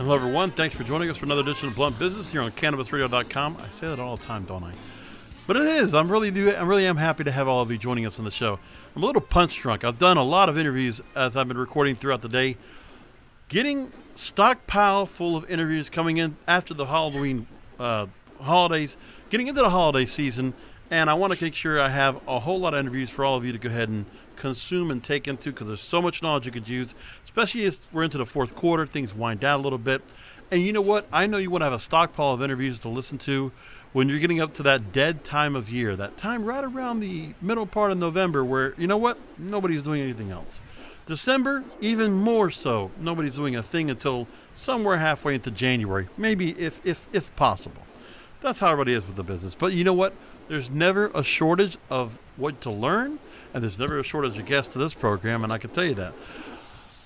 Hello, everyone. Thanks for joining us for another edition of Blunt Business here on CannabisRadio.com. I say that all the time, don't I? But it is. I'm really do. I really am happy to have all of you joining us on the show. I'm a little punch drunk. I've done a lot of interviews as I've been recording throughout the day. Getting stockpile full of interviews coming in after the Halloween uh, holidays, getting into the holiday season, and I want to make sure I have a whole lot of interviews for all of you to go ahead and consume and take into because there's so much knowledge you could use, especially as we're into the fourth quarter, things wind down a little bit. And you know what? I know you want to have a stockpile of interviews to listen to when you're getting up to that dead time of year, that time right around the middle part of November where, you know what? Nobody's doing anything else. December, even more so. Nobody's doing a thing until somewhere halfway into January, maybe if, if, if possible. That's how everybody is with the business. But you know what? There's never a shortage of what to learn and there's never a shortage of guests to this program, and I can tell you that.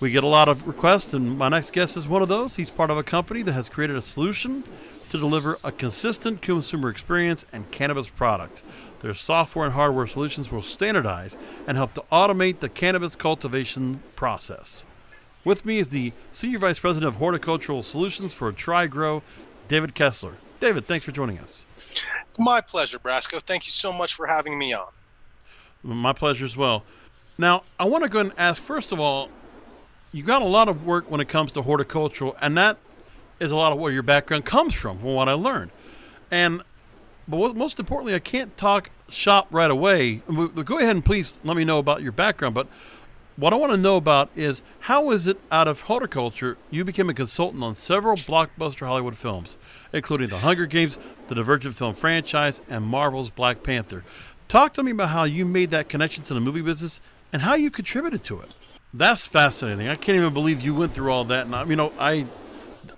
We get a lot of requests, and my next guest is one of those. He's part of a company that has created a solution to deliver a consistent consumer experience and cannabis product. Their software and hardware solutions will standardize and help to automate the cannabis cultivation process. With me is the Senior Vice President of Horticultural Solutions for TriGrow, David Kessler. David, thanks for joining us. It's my pleasure, Brasco. Thank you so much for having me on. My pleasure as well. Now, I want to go and ask first of all, you got a lot of work when it comes to horticultural, and that is a lot of where your background comes from, from what I learned. And but what, most importantly, I can't talk shop right away. Go ahead and please let me know about your background. But what I want to know about is how is it out of horticulture you became a consultant on several blockbuster Hollywood films, including The Hunger Games, the Divergent film franchise, and Marvel's Black Panther. Talk to me about how you made that connection to the movie business and how you contributed to it. That's fascinating. I can't even believe you went through all that. And I, you know, I,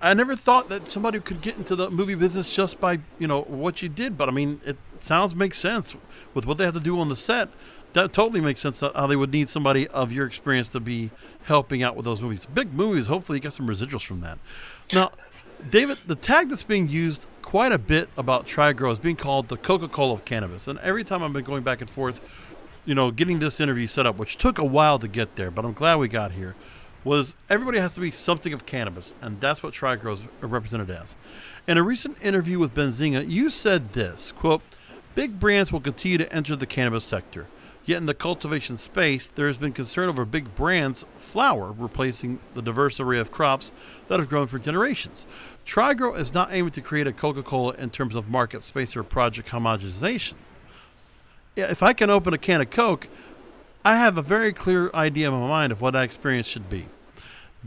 I never thought that somebody could get into the movie business just by you know what you did. But I mean, it sounds makes sense with what they have to do on the set. That totally makes sense. How they would need somebody of your experience to be helping out with those movies. Big movies. Hopefully, you get some residuals from that. Now, David, the tag that's being used quite a bit about TriGrow is being called the Coca-Cola of cannabis. And every time I've been going back and forth, you know, getting this interview set up, which took a while to get there, but I'm glad we got here, was everybody has to be something of cannabis, and that's what TriGrow is represented as. In a recent interview with Benzinga, you said this, quote, Big brands will continue to enter the cannabis sector. Yet in the cultivation space, there has been concern over big brands' flower replacing the diverse array of crops that have grown for generations. TriGrow is not aiming to create a Coca Cola in terms of market space or project homogenization. If I can open a can of Coke, I have a very clear idea in my mind of what that experience should be.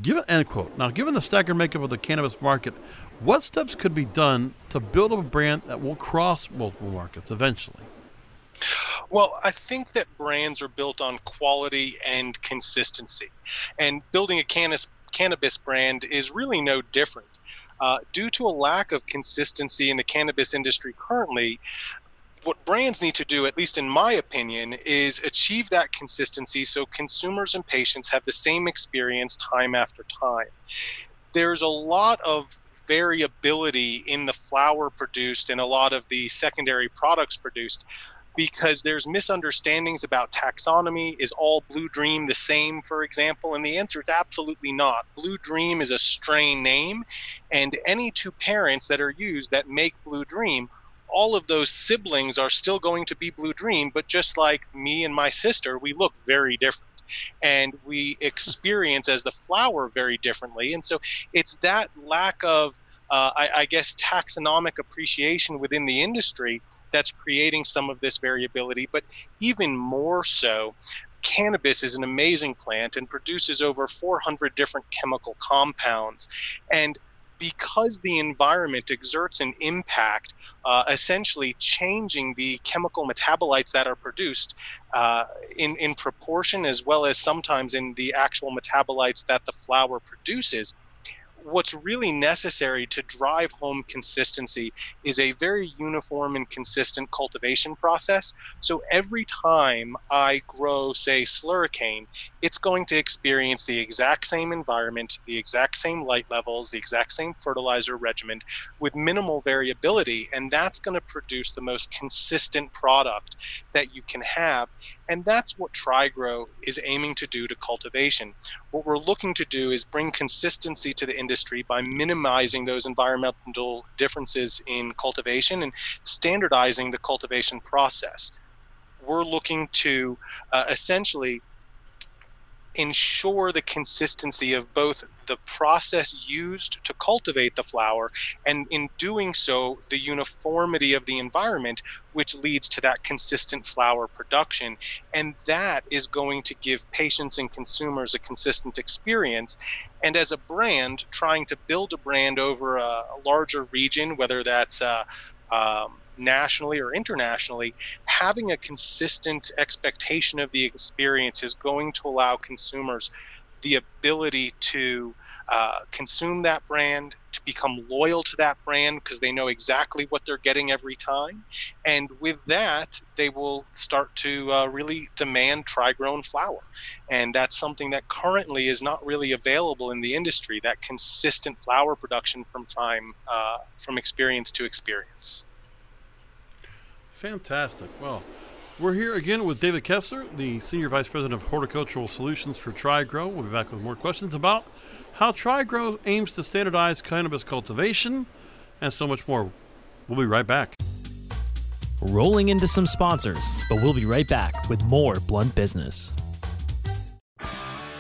Given, end quote. Now, given the staggered makeup of the cannabis market, what steps could be done to build a brand that will cross multiple markets eventually? Well, I think that brands are built on quality and consistency. And building a cannabis brand is really no different. Uh, due to a lack of consistency in the cannabis industry currently, what brands need to do, at least in my opinion, is achieve that consistency so consumers and patients have the same experience time after time. There's a lot of variability in the flower produced and a lot of the secondary products produced because there's misunderstandings about taxonomy. Is all Blue Dream the same, for example? And the answer is absolutely not. Blue Dream is a strain name, and any two parents that are used that make Blue Dream all of those siblings are still going to be Blue Dream, but just like me and my sister, we look very different and we experience as the flower very differently. And so it's that lack of uh, I, I, guess, taxonomic appreciation within the industry that's creating some of this variability. But even more so, cannabis is an amazing plant and produces over 400 different chemical compounds. And because the environment exerts an impact, uh, essentially changing the chemical metabolites that are produced uh, in, in proportion, as well as sometimes in the actual metabolites that the flower produces, what's really necessary to drive home consistency is a very uniform and consistent cultivation process. So every time I grow, say, slurricane, it's going to experience the exact same environment, the exact same light levels, the exact same fertilizer regimen with minimal variability. And that's going to produce the most consistent product that you can have. And that's what TriGrow is aiming to do to cultivation. What we're looking to do is bring consistency to the industry by minimizing those environmental differences in cultivation and standardizing the cultivation process. We're looking to uh, essentially ensure the consistency of both the process used to cultivate the flower and in doing so the uniformity of the environment which leads to that consistent flower production. And that is going to give patients and consumers a consistent experience. And as a brand trying to build a brand over a, a larger region whether that's uh, um, nationally or internationally, having a consistent expectation of the experience is going to allow consumers the ability to uh, consume that brand, to become loyal to that brand because they know exactly what they're getting every time. And with that, they will start to uh, really demand tri grown flower. And that's something that currently is not really available in the industry that consistent flower production from time, uh, from experience to experience. Fantastic. Well, we're here again with David Kessler, the Senior Vice President of Horticultural Solutions for TriGrow. We'll be back with more questions about how TriGrow aims to standardize cannabis cultivation and so much more. We'll be right back. Rolling into some sponsors, but we'll be right back with more Blunt Business.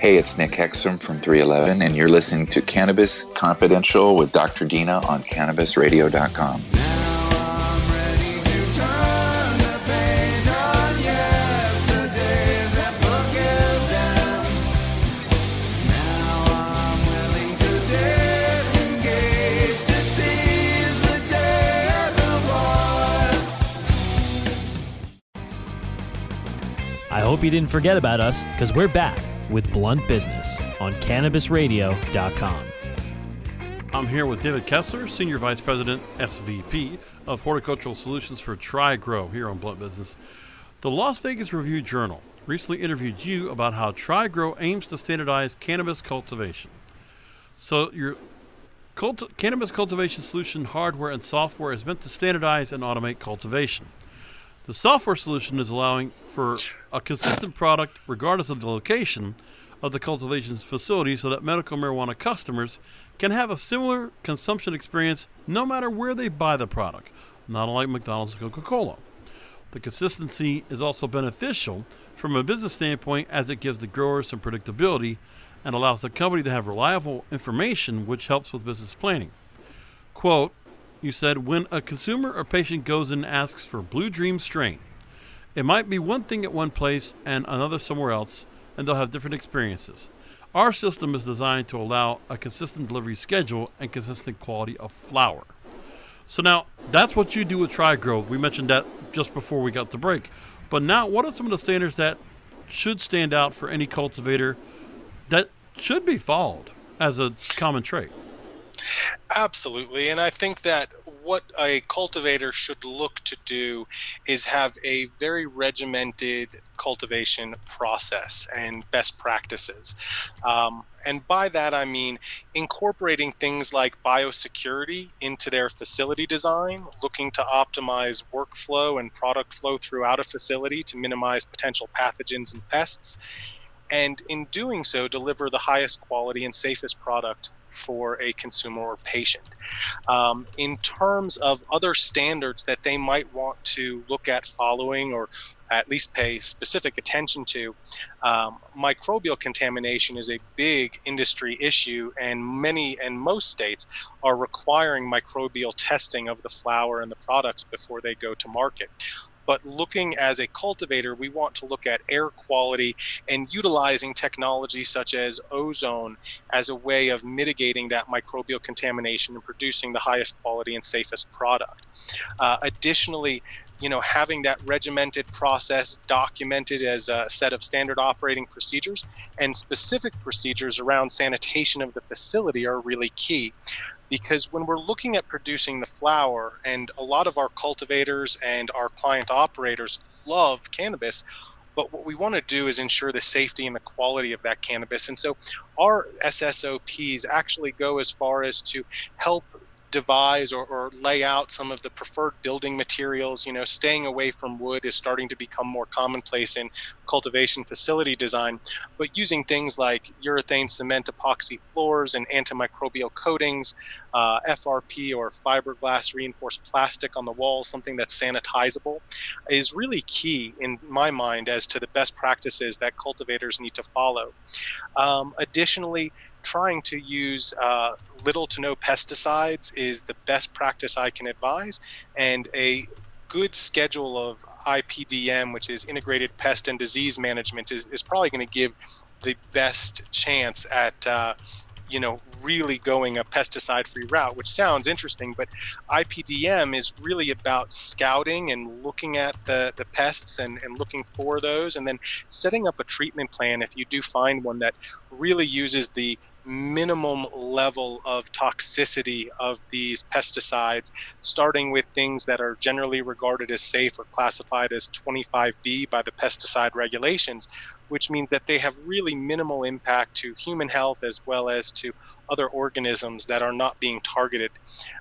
Hey, it's Nick Hexum from 311, and you're listening to Cannabis Confidential with Dr. Dina on CannabisRadio.com. I hope you didn't forget about us because we're back Blunt Business on CannabisRadio.com. I'm here with David Kessler, Senior Vice President, SVP of Horticultural Solutions for TriGrow here on Blunt Business. The Las Vegas Review Journal recently interviewed you about how TriGrow aims to standardize cannabis cultivation. So, your cult- cannabis cultivation solution hardware and software is meant to standardize and automate cultivation. The software solution is allowing for a consistent product regardless of the location of the cultivation facility so that medical marijuana customers can have a similar consumption experience no matter where they buy the product, not unlike McDonald's and Coca Cola. The consistency is also beneficial from a business standpoint as it gives the growers some predictability and allows the company to have reliable information, which helps with business planning. Quote, you said, when a consumer or patient goes and asks for Blue Dream strain, it might be one thing at one place and another somewhere else, and they'll have different experiences. Our system is designed to allow a consistent delivery schedule and consistent quality of flower. So now that's what you do with TriGrow. We mentioned that just before we got the break. But now, what are some of the standards that should stand out for any cultivator that should be followed as a common trait? Absolutely. And I think that what a cultivator should look to do is have a very regimented cultivation process and best practices. Um, and by that, I mean incorporating things like biosecurity into their facility design, looking to optimize workflow and product flow throughout a facility to minimize potential pathogens and pests. And in doing so, deliver the highest quality and safest product for a consumer or patient. Um, in terms of other standards that they might want to look at following or at least pay specific attention to, um, microbial contamination is a big industry issue, and many and most states are requiring microbial testing of the flower and the products before they go to market but looking as a cultivator, we want to look at air quality and utilizing technology such as ozone as a way of mitigating that microbial contamination and producing the highest quality and safest product. Uh, additionally, you know, having that regimented process documented as a set of standard operating procedures and specific procedures around sanitation of the facility are really key because when we're looking at producing the flower, and a lot of our cultivators and our client operators love cannabis, but what we want to do is ensure the safety and the quality of that cannabis. And so our SSOPs actually go as far as to help devise or, or, lay out some of the preferred building materials. You know, staying away from wood is starting to become more commonplace in cultivation facility design, but using things like urethane cement epoxy floors and antimicrobial coatings, uh, FRP or fiberglass reinforced plastic on the wall, something that's sanitizable, is really key in my mind as to the best practices that cultivators need to follow. Um, additionally, trying to use uh, little to no pesticides is the best practice I can advise, and a good schedule of IPDM, which is integrated pest and disease management, is, is probably going to give the best chance at uh, you know really going a pesticide free route which sounds interesting but ipdm is really about scouting and looking at the, the pests and, and looking for those and then setting up a treatment plan if you do find one that really uses the minimum level of toxicity of these pesticides, starting with things that are generally regarded as safe or classified as 25B by the pesticide regulations, which means that they have really minimal impact to human health as well as to other organisms that are not being targeted.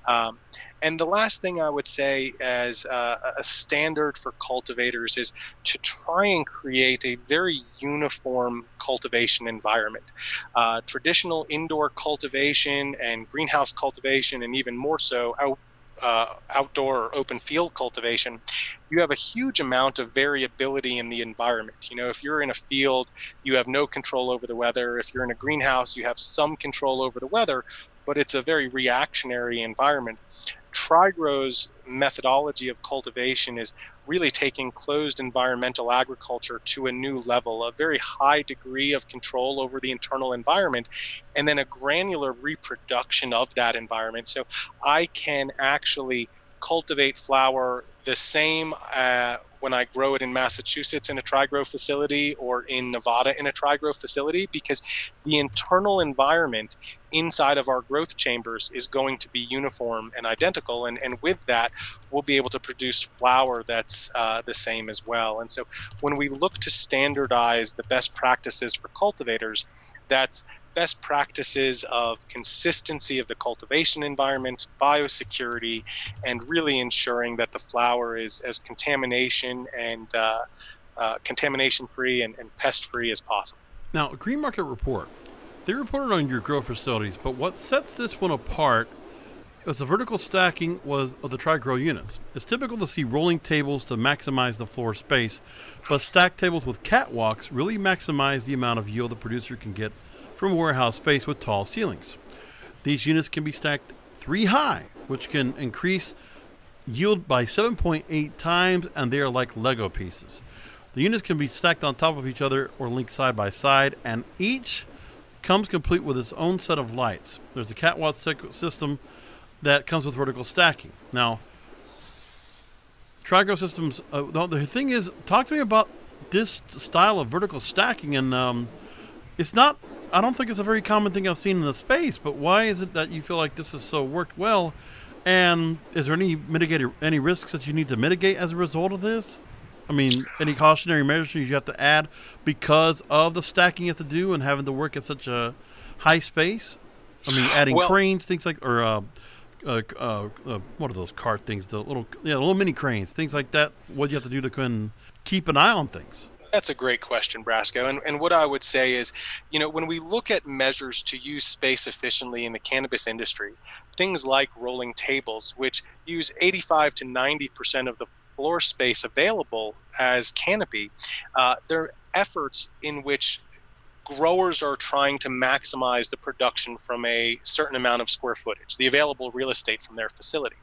Um, and the last thing I would say as uh, a standard for cultivators is to try and create a very uniform cultivation environment. Uh, traditional indoor cultivation and greenhouse cultivation, and even more so out uh, outdoor or open field cultivation, you have a huge amount of variability in the environment. You know, if you're in a field, you have no control over the weather. If you're in a greenhouse, you have some control over the weather, but it's a very reactionary environment. TriGrow's methodology of cultivation is really taking closed environmental agriculture to a new level, a very high degree of control over the internal environment, and then a granular reproduction of that environment. So I can actually cultivate flower the same uh, when I grow it in Massachusetts in a TriGrow facility or in Nevada in a TriGrow facility because the internal environment inside of our growth chambers is going to be uniform and identical. And, and with that, we'll be able to produce flower that's uh, the same as well. And so when we look to standardize the best practices for cultivators, that's best practices of consistency of the cultivation environment, biosecurity, and really ensuring that the flower is as contamination and uh, uh, contamination free and, and pest free as possible. Now, Green Market Report, they reported on your grow facilities, but what sets this one apart is the vertical stacking was of the TriGrow units. It's typical to see rolling tables to maximize the floor space, but stacked tables with catwalks really maximize the amount of yield the producer can get from warehouse space with tall ceilings. These units can be stacked three high, which can increase yield by 7.8 times, and they are like Lego pieces. The units can be stacked on top of each other or linked side by side, and each comes complete with its own set of lights. There's a catwalk system that comes with vertical stacking. Now, TriGrow systems. Uh, the thing is, talk to me about this style of vertical stacking, and um, it's not. I don't think it's a very common thing I've seen in the space. But why is it that you feel like this has so worked well? And is there any mitigated any risks that you need to mitigate as a result of this? I mean, any cautionary measures you have to add because of the stacking you have to do and having to work at such a high space? I mean, adding well, cranes, things like, or uh, uh, uh, uh, what are those cart things? The little, yeah, little mini cranes, things like that. What do you have to do to can keep an eye on things? That's a great question, Brasco. And, and what I would say is, you know, when we look at measures to use space efficiently in the cannabis industry, things like rolling tables, which use 85 to 90% of the floor space available as canopy, uh, they're efforts in which growers are trying to maximize the production from a certain amount of square footage, the available real estate from their facility.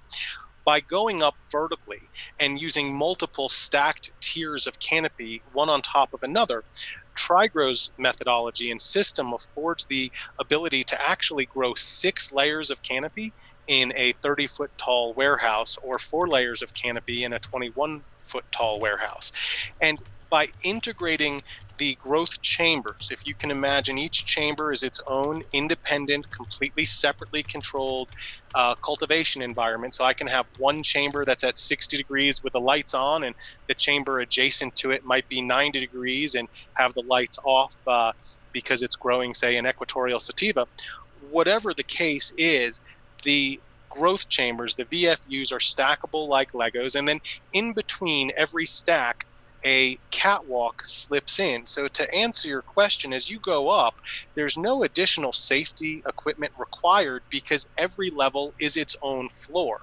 By going up vertically and using multiple stacked tiers of canopy, one on top of another, TriGrow's methodology and system affords the ability to actually grow six layers of canopy in a 30 foot tall warehouse or four layers of canopy in a 21 foot tall warehouse. And by integrating the growth chambers. If you can imagine, each chamber is its own independent, completely separately controlled uh, cultivation environment. So I can have one chamber that's at 60 degrees with the lights on, and the chamber adjacent to it might be 90 degrees and have the lights off uh, because it's growing, say, an equatorial sativa. Whatever the case is, the growth chambers, the VFUs, are stackable like Legos, and then in between every stack, a catwalk slips in. So, to answer your question, as you go up, there's no additional safety equipment required because every level is its own floor.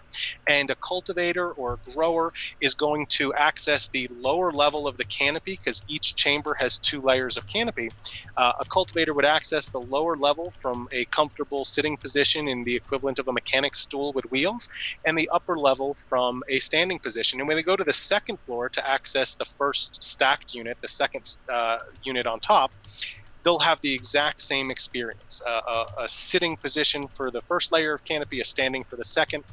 And a cultivator or a grower is going to access the lower level of the canopy because each chamber has two layers of canopy. Uh, a cultivator would access the lower level from a comfortable sitting position in the equivalent of a mechanic's stool with wheels, and the upper level from a standing position. And when they go to the second floor to access the first first stacked unit, the second uh, unit on top, they'll have the exact same experience uh, a, a, sitting position for the first layer of canopy, a standing for the second.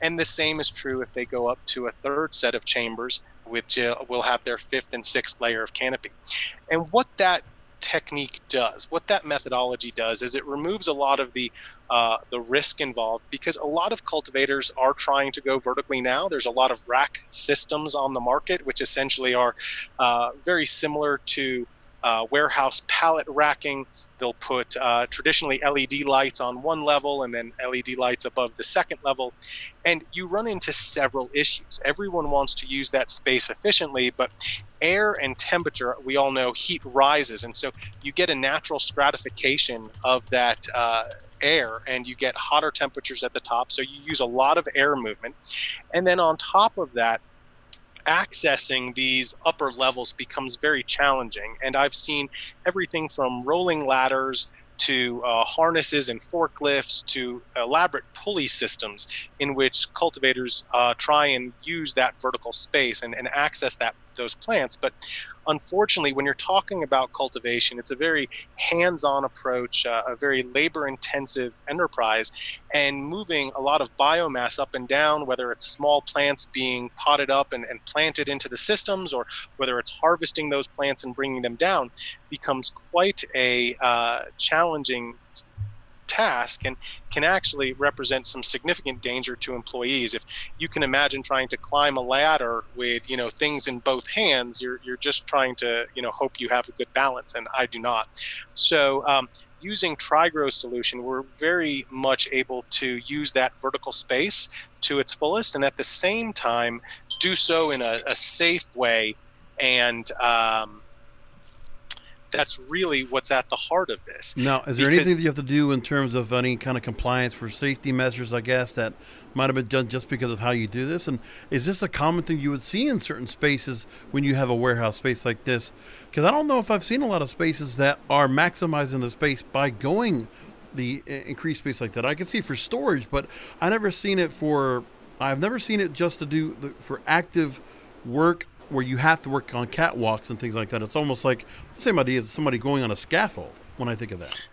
And the same is true if they go up to a third set of chambers, which uh, will have their fifth and sixth layer of canopy. And what that technique does, what that methodology does, is it removes a lot of the uh, the risk involved because a lot of cultivators are trying to go vertically now. There's a lot of rack systems on the market, which essentially are uh, very similar to uh, warehouse pallet racking. They'll put uh, traditionally LED lights on one level and then LED lights above the second level. And you run into several issues. Everyone wants to use that space efficiently, but air and temperature, we all know heat rises. And so you get a natural stratification of that. Uh, air and you get hotter temperatures at the top so you use a lot of air movement and then on top of that accessing these upper levels becomes very challenging. And I've seen everything from rolling ladders to uh, harnesses and forklifts to elaborate pulley systems in which cultivators uh, try and use that vertical space and, and access that those plants. But unfortunately, when you're talking about cultivation, it's a very hands on approach, uh, a very labor intensive enterprise, and moving a lot of biomass up and down, whether it's small plants being potted up and, and planted into the systems or whether it's harvesting those plants and bringing them down, becomes quite a uh, challenging task and can actually represent some significant danger to employees. If you can imagine trying to climb a ladder with you know things in both hands, you're you're just trying to you know hope you have a good balance, and I do not. So um, using TriGrow's solution, we're very much able to use that vertical space to its fullest, and at the same time do so in a, a safe way and um, that's really what's at the heart of this. Now, is there anything that you have to do in terms of any kind of compliance for safety measures? I guess that might have been done just because of how you do this. And is this a common thing you would see in certain spaces when you have a warehouse space like this? Because I don't know if I've seen a lot of spaces that are maximizing the space by going the increased space like that. I can see for storage, but I never seen it for. I've never seen it just to do the, for active work where you have to work on catwalks and things like that. It's almost like the same idea as somebody going on a scaffold when I think of that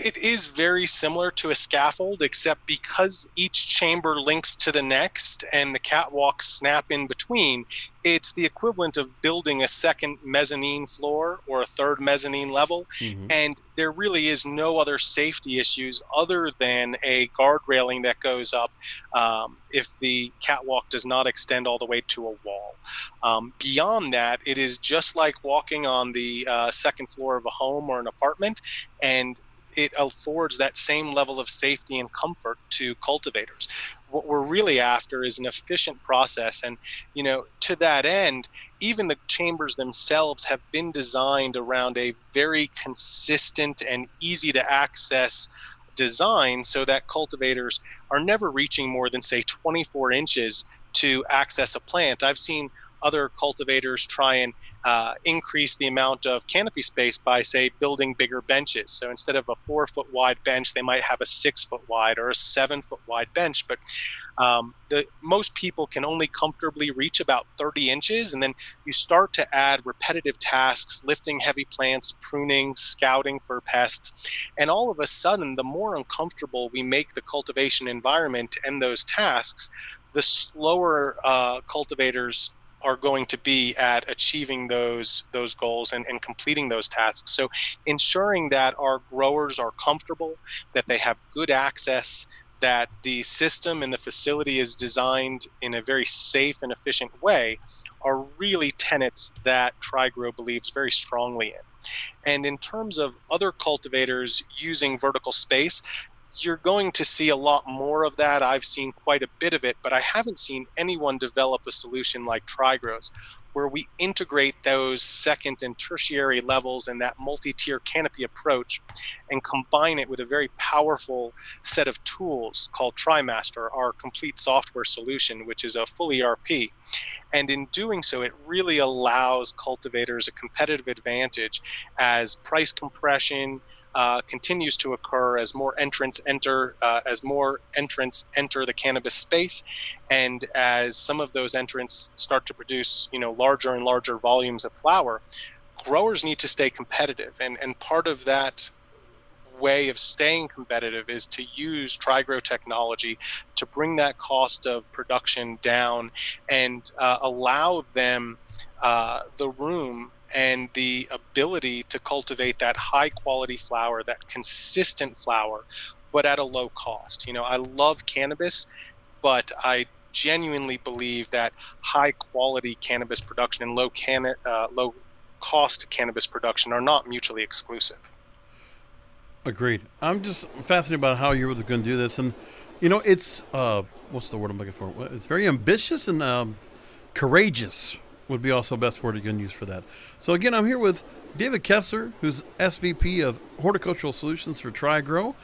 it is very similar to a scaffold, except because each chamber links to the next and the catwalks snap in between, it's the equivalent of building a second mezzanine floor or a third mezzanine level. Mm-hmm. And there really is no other safety issues other than a guard railing that goes up um, if the catwalk does not extend all the way to a wall. Um, beyond that, it is just like walking on the uh, second floor of a home or an apartment. And it affords that same level of safety and comfort to cultivators. What we're really after is an efficient process. And, you know, to that end, even the chambers themselves have been designed around a very consistent and easy to access design so that cultivators are never reaching more than, say, 24 inches to access a plant. I've seen other cultivators try and uh, increase the amount of canopy space by, say, building bigger benches. So instead of a four foot wide bench, they might have a six foot wide or a seven foot wide bench. But um, the most people can only comfortably reach about 30 inches, and then you start to add repetitive tasks, lifting heavy plants, pruning, scouting for pests, and all of a sudden, the more uncomfortable we make the cultivation environment and those tasks, the slower uh, cultivators are going to be at achieving those those goals and, and completing those tasks. So ensuring that our growers are comfortable, that they have good access, that the system and the facility is designed in a very safe and efficient way are really tenets that TriGrow believes very strongly in. And in terms of other cultivators using vertical space, you're going to see a lot more of that. I've seen quite a bit of it, but I haven't seen anyone develop a solution like TriGrows where we integrate those second and tertiary levels and that multi-tier canopy approach and combine it with a very powerful set of tools called TriMaster, our complete software solution, which is a full ERP. And in doing so, it really allows cultivators a competitive advantage as price compression uh, continues to occur as more entrants enter, uh, as more entrants enter the cannabis space, and as some of those entrants start to produce, you know, larger and larger volumes of flower, growers need to stay competitive. And, and part of that way of staying competitive is to use TriGrow technology to bring that cost of production down and uh, allow them uh, the room and the ability to cultivate that high quality flower, that consistent flower, but at a low cost. You know, I love cannabis, but I genuinely believe that high quality cannabis production and low can uh, low cost cannabis production are not mutually exclusive. Agreed. I'm just fascinated about how you're going to do this, and you know, it's uh, what's the word I'm looking for? It's very ambitious and um, courageous would be also best word you can use for that. So again, I'm here with David Kessler, who's SVP of Horticultural Solutions for TriGrow.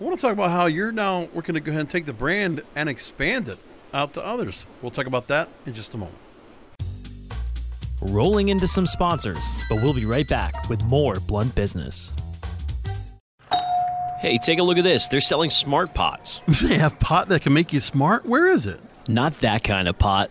I want to talk about how you're now working to go ahead and take the brand and expand it out to others. We'll talk about that in just a moment. Rolling into some sponsors, but we'll be right back with more Blunt Business. Hey, take a look at this. They're selling smart pots. They have pot that can make you smart? Where is it? Not that kind of pot.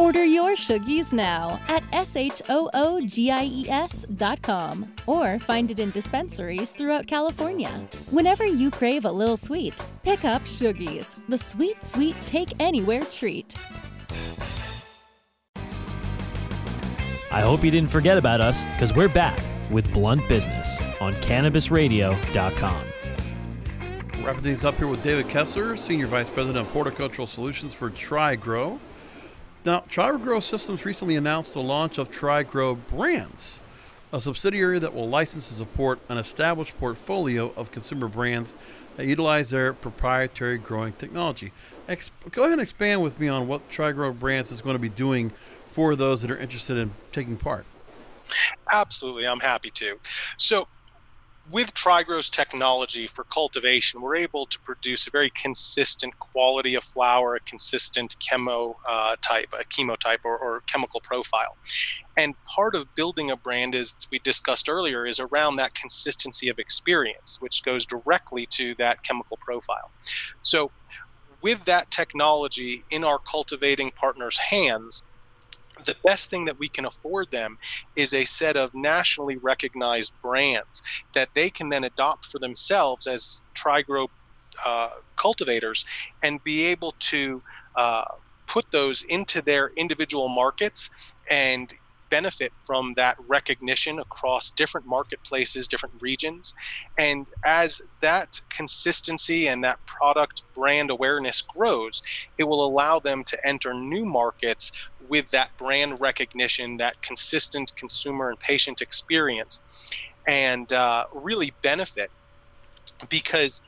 Order your Shoogies now at S-H-O-O-G-I-E-S dot com or find it in dispensaries throughout California. Whenever you crave a little sweet, pick up Shoogies, the sweet, sweet take anywhere treat. I hope you didn't forget about us because we're back with Blunt Business on CannabisRadio.com. Wrapping things up here with David Kessler, Senior Vice President of Horticultural Solutions for TriGrow. Now, TriGrow Systems recently announced the launch of TriGrow Brands, a subsidiary that will license and support an established portfolio of consumer brands that utilize their proprietary growing technology. Ex- go ahead and expand with me on what TriGrow Brands is going to be doing for those that are interested in taking part. Absolutely, I'm happy to. So, with TriGrow's technology for cultivation, we're able to produce a very consistent quality of flower, a consistent chemo uh, type, a chemotype or, or chemical profile. And part of building a brand, as we discussed earlier, is around that consistency of experience, which goes directly to that chemical profile. So, with that technology in our cultivating partners' hands, the best thing that we can afford them is a set of nationally recognized brands that they can then adopt for themselves as TriGrow uh, cultivators and be able to uh, put those into their individual markets and benefit from that recognition across different marketplaces, different regions. And as that consistency and that product brand awareness grows, it will allow them to enter new markets with that brand recognition, that consistent consumer and patient experience, and uh, really benefit because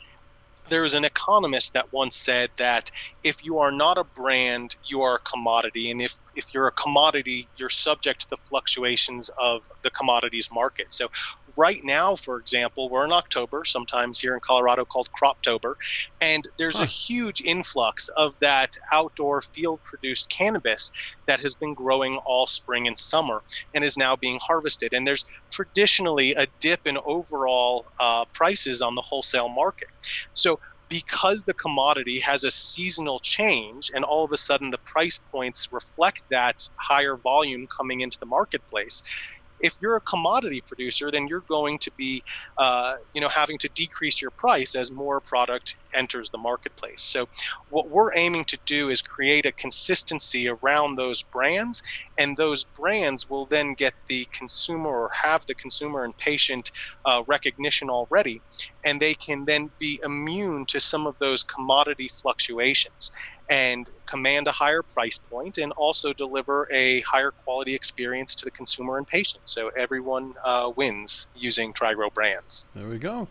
there's an economist that once said that if you are not a brand, you are a commodity. And if, if you're a commodity, you're subject to the fluctuations of the commodities market. So right now, for example, we're in October, sometimes here in Colorado called Croptober, and there's huh. a huge influx of that outdoor field produced cannabis that has been growing all spring and summer and is now being harvested. And there's traditionally a dip in overall uh, prices on the wholesale market. So because the commodity has a seasonal change and all of a sudden the price points reflect that higher volume coming into the marketplace if you're a commodity producer, then you're going to be, uh, you know, having to decrease your price as more product enters the marketplace. So, what we're aiming to do is create a consistency around those brands, and those brands will then get the consumer or have the consumer and patient uh, recognition already, and they can then be immune to some of those commodity fluctuations and command a higher price point and also deliver a higher quality experience to the consumer and patient. So everyone uh, wins using TriGrow brands. There we go.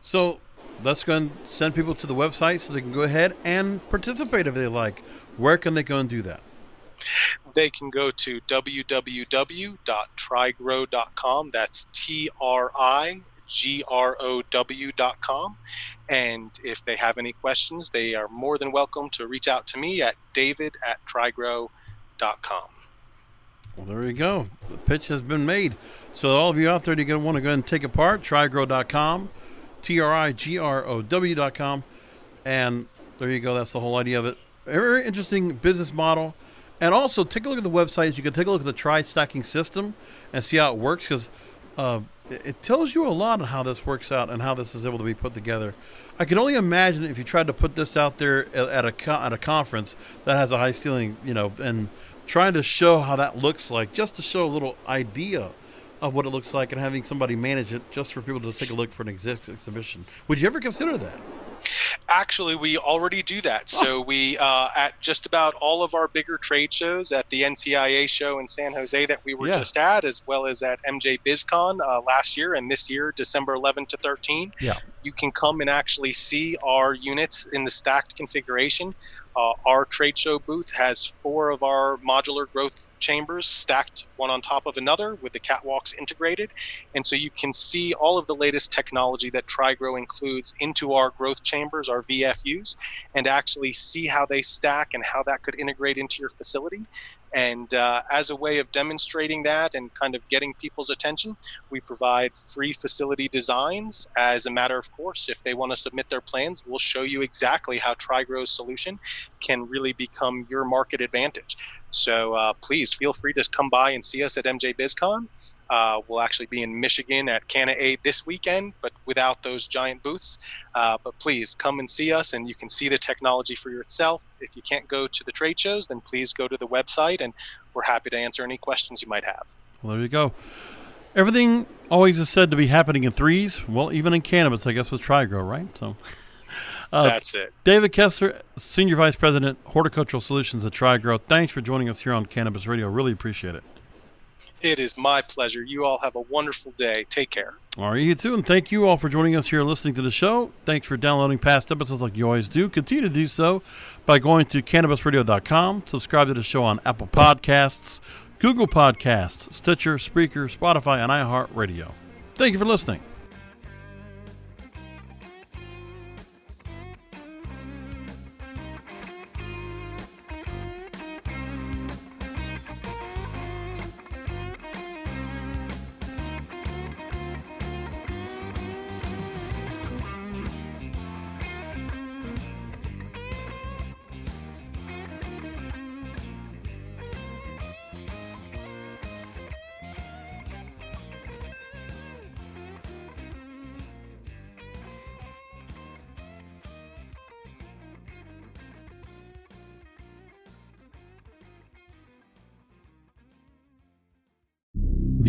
So let's go and send people to the website so they can go ahead and participate if they like. Where can they go and do that? They can go to www.trigrow.com. That's T R I grow.com. And if they have any questions, they are more than welcome to reach out to me at david at trigrow.com. Well, there you go. The pitch has been made. So, all of you out there, you're going to want to go ahead and take a part, trigrow.com, T R I G R O W.com. And there you go. That's the whole idea of it. Very interesting business model. And also, take a look at the website. You can take a look at the tri stacking system and see how it works because uh, it tells you a lot on how this works out and how this is able to be put together. I can only imagine if you tried to put this out there at a at a conference that has a high ceiling, you know, and trying to show how that looks like, just to show a little idea of what it looks like, and having somebody manage it just for people to take a look for an exhibition. Would you ever consider that? Actually, we already do that. So we uh, at just about all of our bigger trade shows, at the NCIA show in San Jose that we were yeah. just at, as well as at MJ BizCon uh, last year and this year, December 11 to 13. Yeah. You can come and actually see our units in the stacked configuration. Uh, our trade show booth has four of our modular growth chambers stacked one on top of another with the catwalks integrated. And so you can see all of the latest technology that TriGrow includes into our growth chambers, our VFUs and actually see how they stack and how that could integrate into your facility. And uh, as a way of demonstrating that and kind of getting people's attention, we provide free facility designs. As a matter of course, if they want to submit their plans, we'll show you exactly how TriGrow's solution can really become your market advantage. So uh, please feel free to come by and see us at MJ BizCon. Uh, we'll actually be in Michigan at CANA this weekend, but without those giant booths. Uh, but please come and see us, and you can see the technology for yourself. If you can't go to the trade shows, then please go to the website, and we're happy to answer any questions you might have. Well, there you go. Everything always is said to be happening in threes. Well, even in cannabis, I guess with TriGrow, right? So. Uh, That's it. David Kessler, Senior Vice President, Horticultural Solutions at TriGrow. Thanks for joining us here on Cannabis Radio. Really appreciate it. It is my pleasure. You all have a wonderful day. Take care. All right, you too. And thank you all for joining us here listening to the show. Thanks for downloading past episodes like you always do. Continue to do so by going to cannabisradio.com. Subscribe to the show on Apple Podcasts, Google Podcasts, Stitcher, Spreaker, Spotify, and iHeartRadio. Thank you for listening.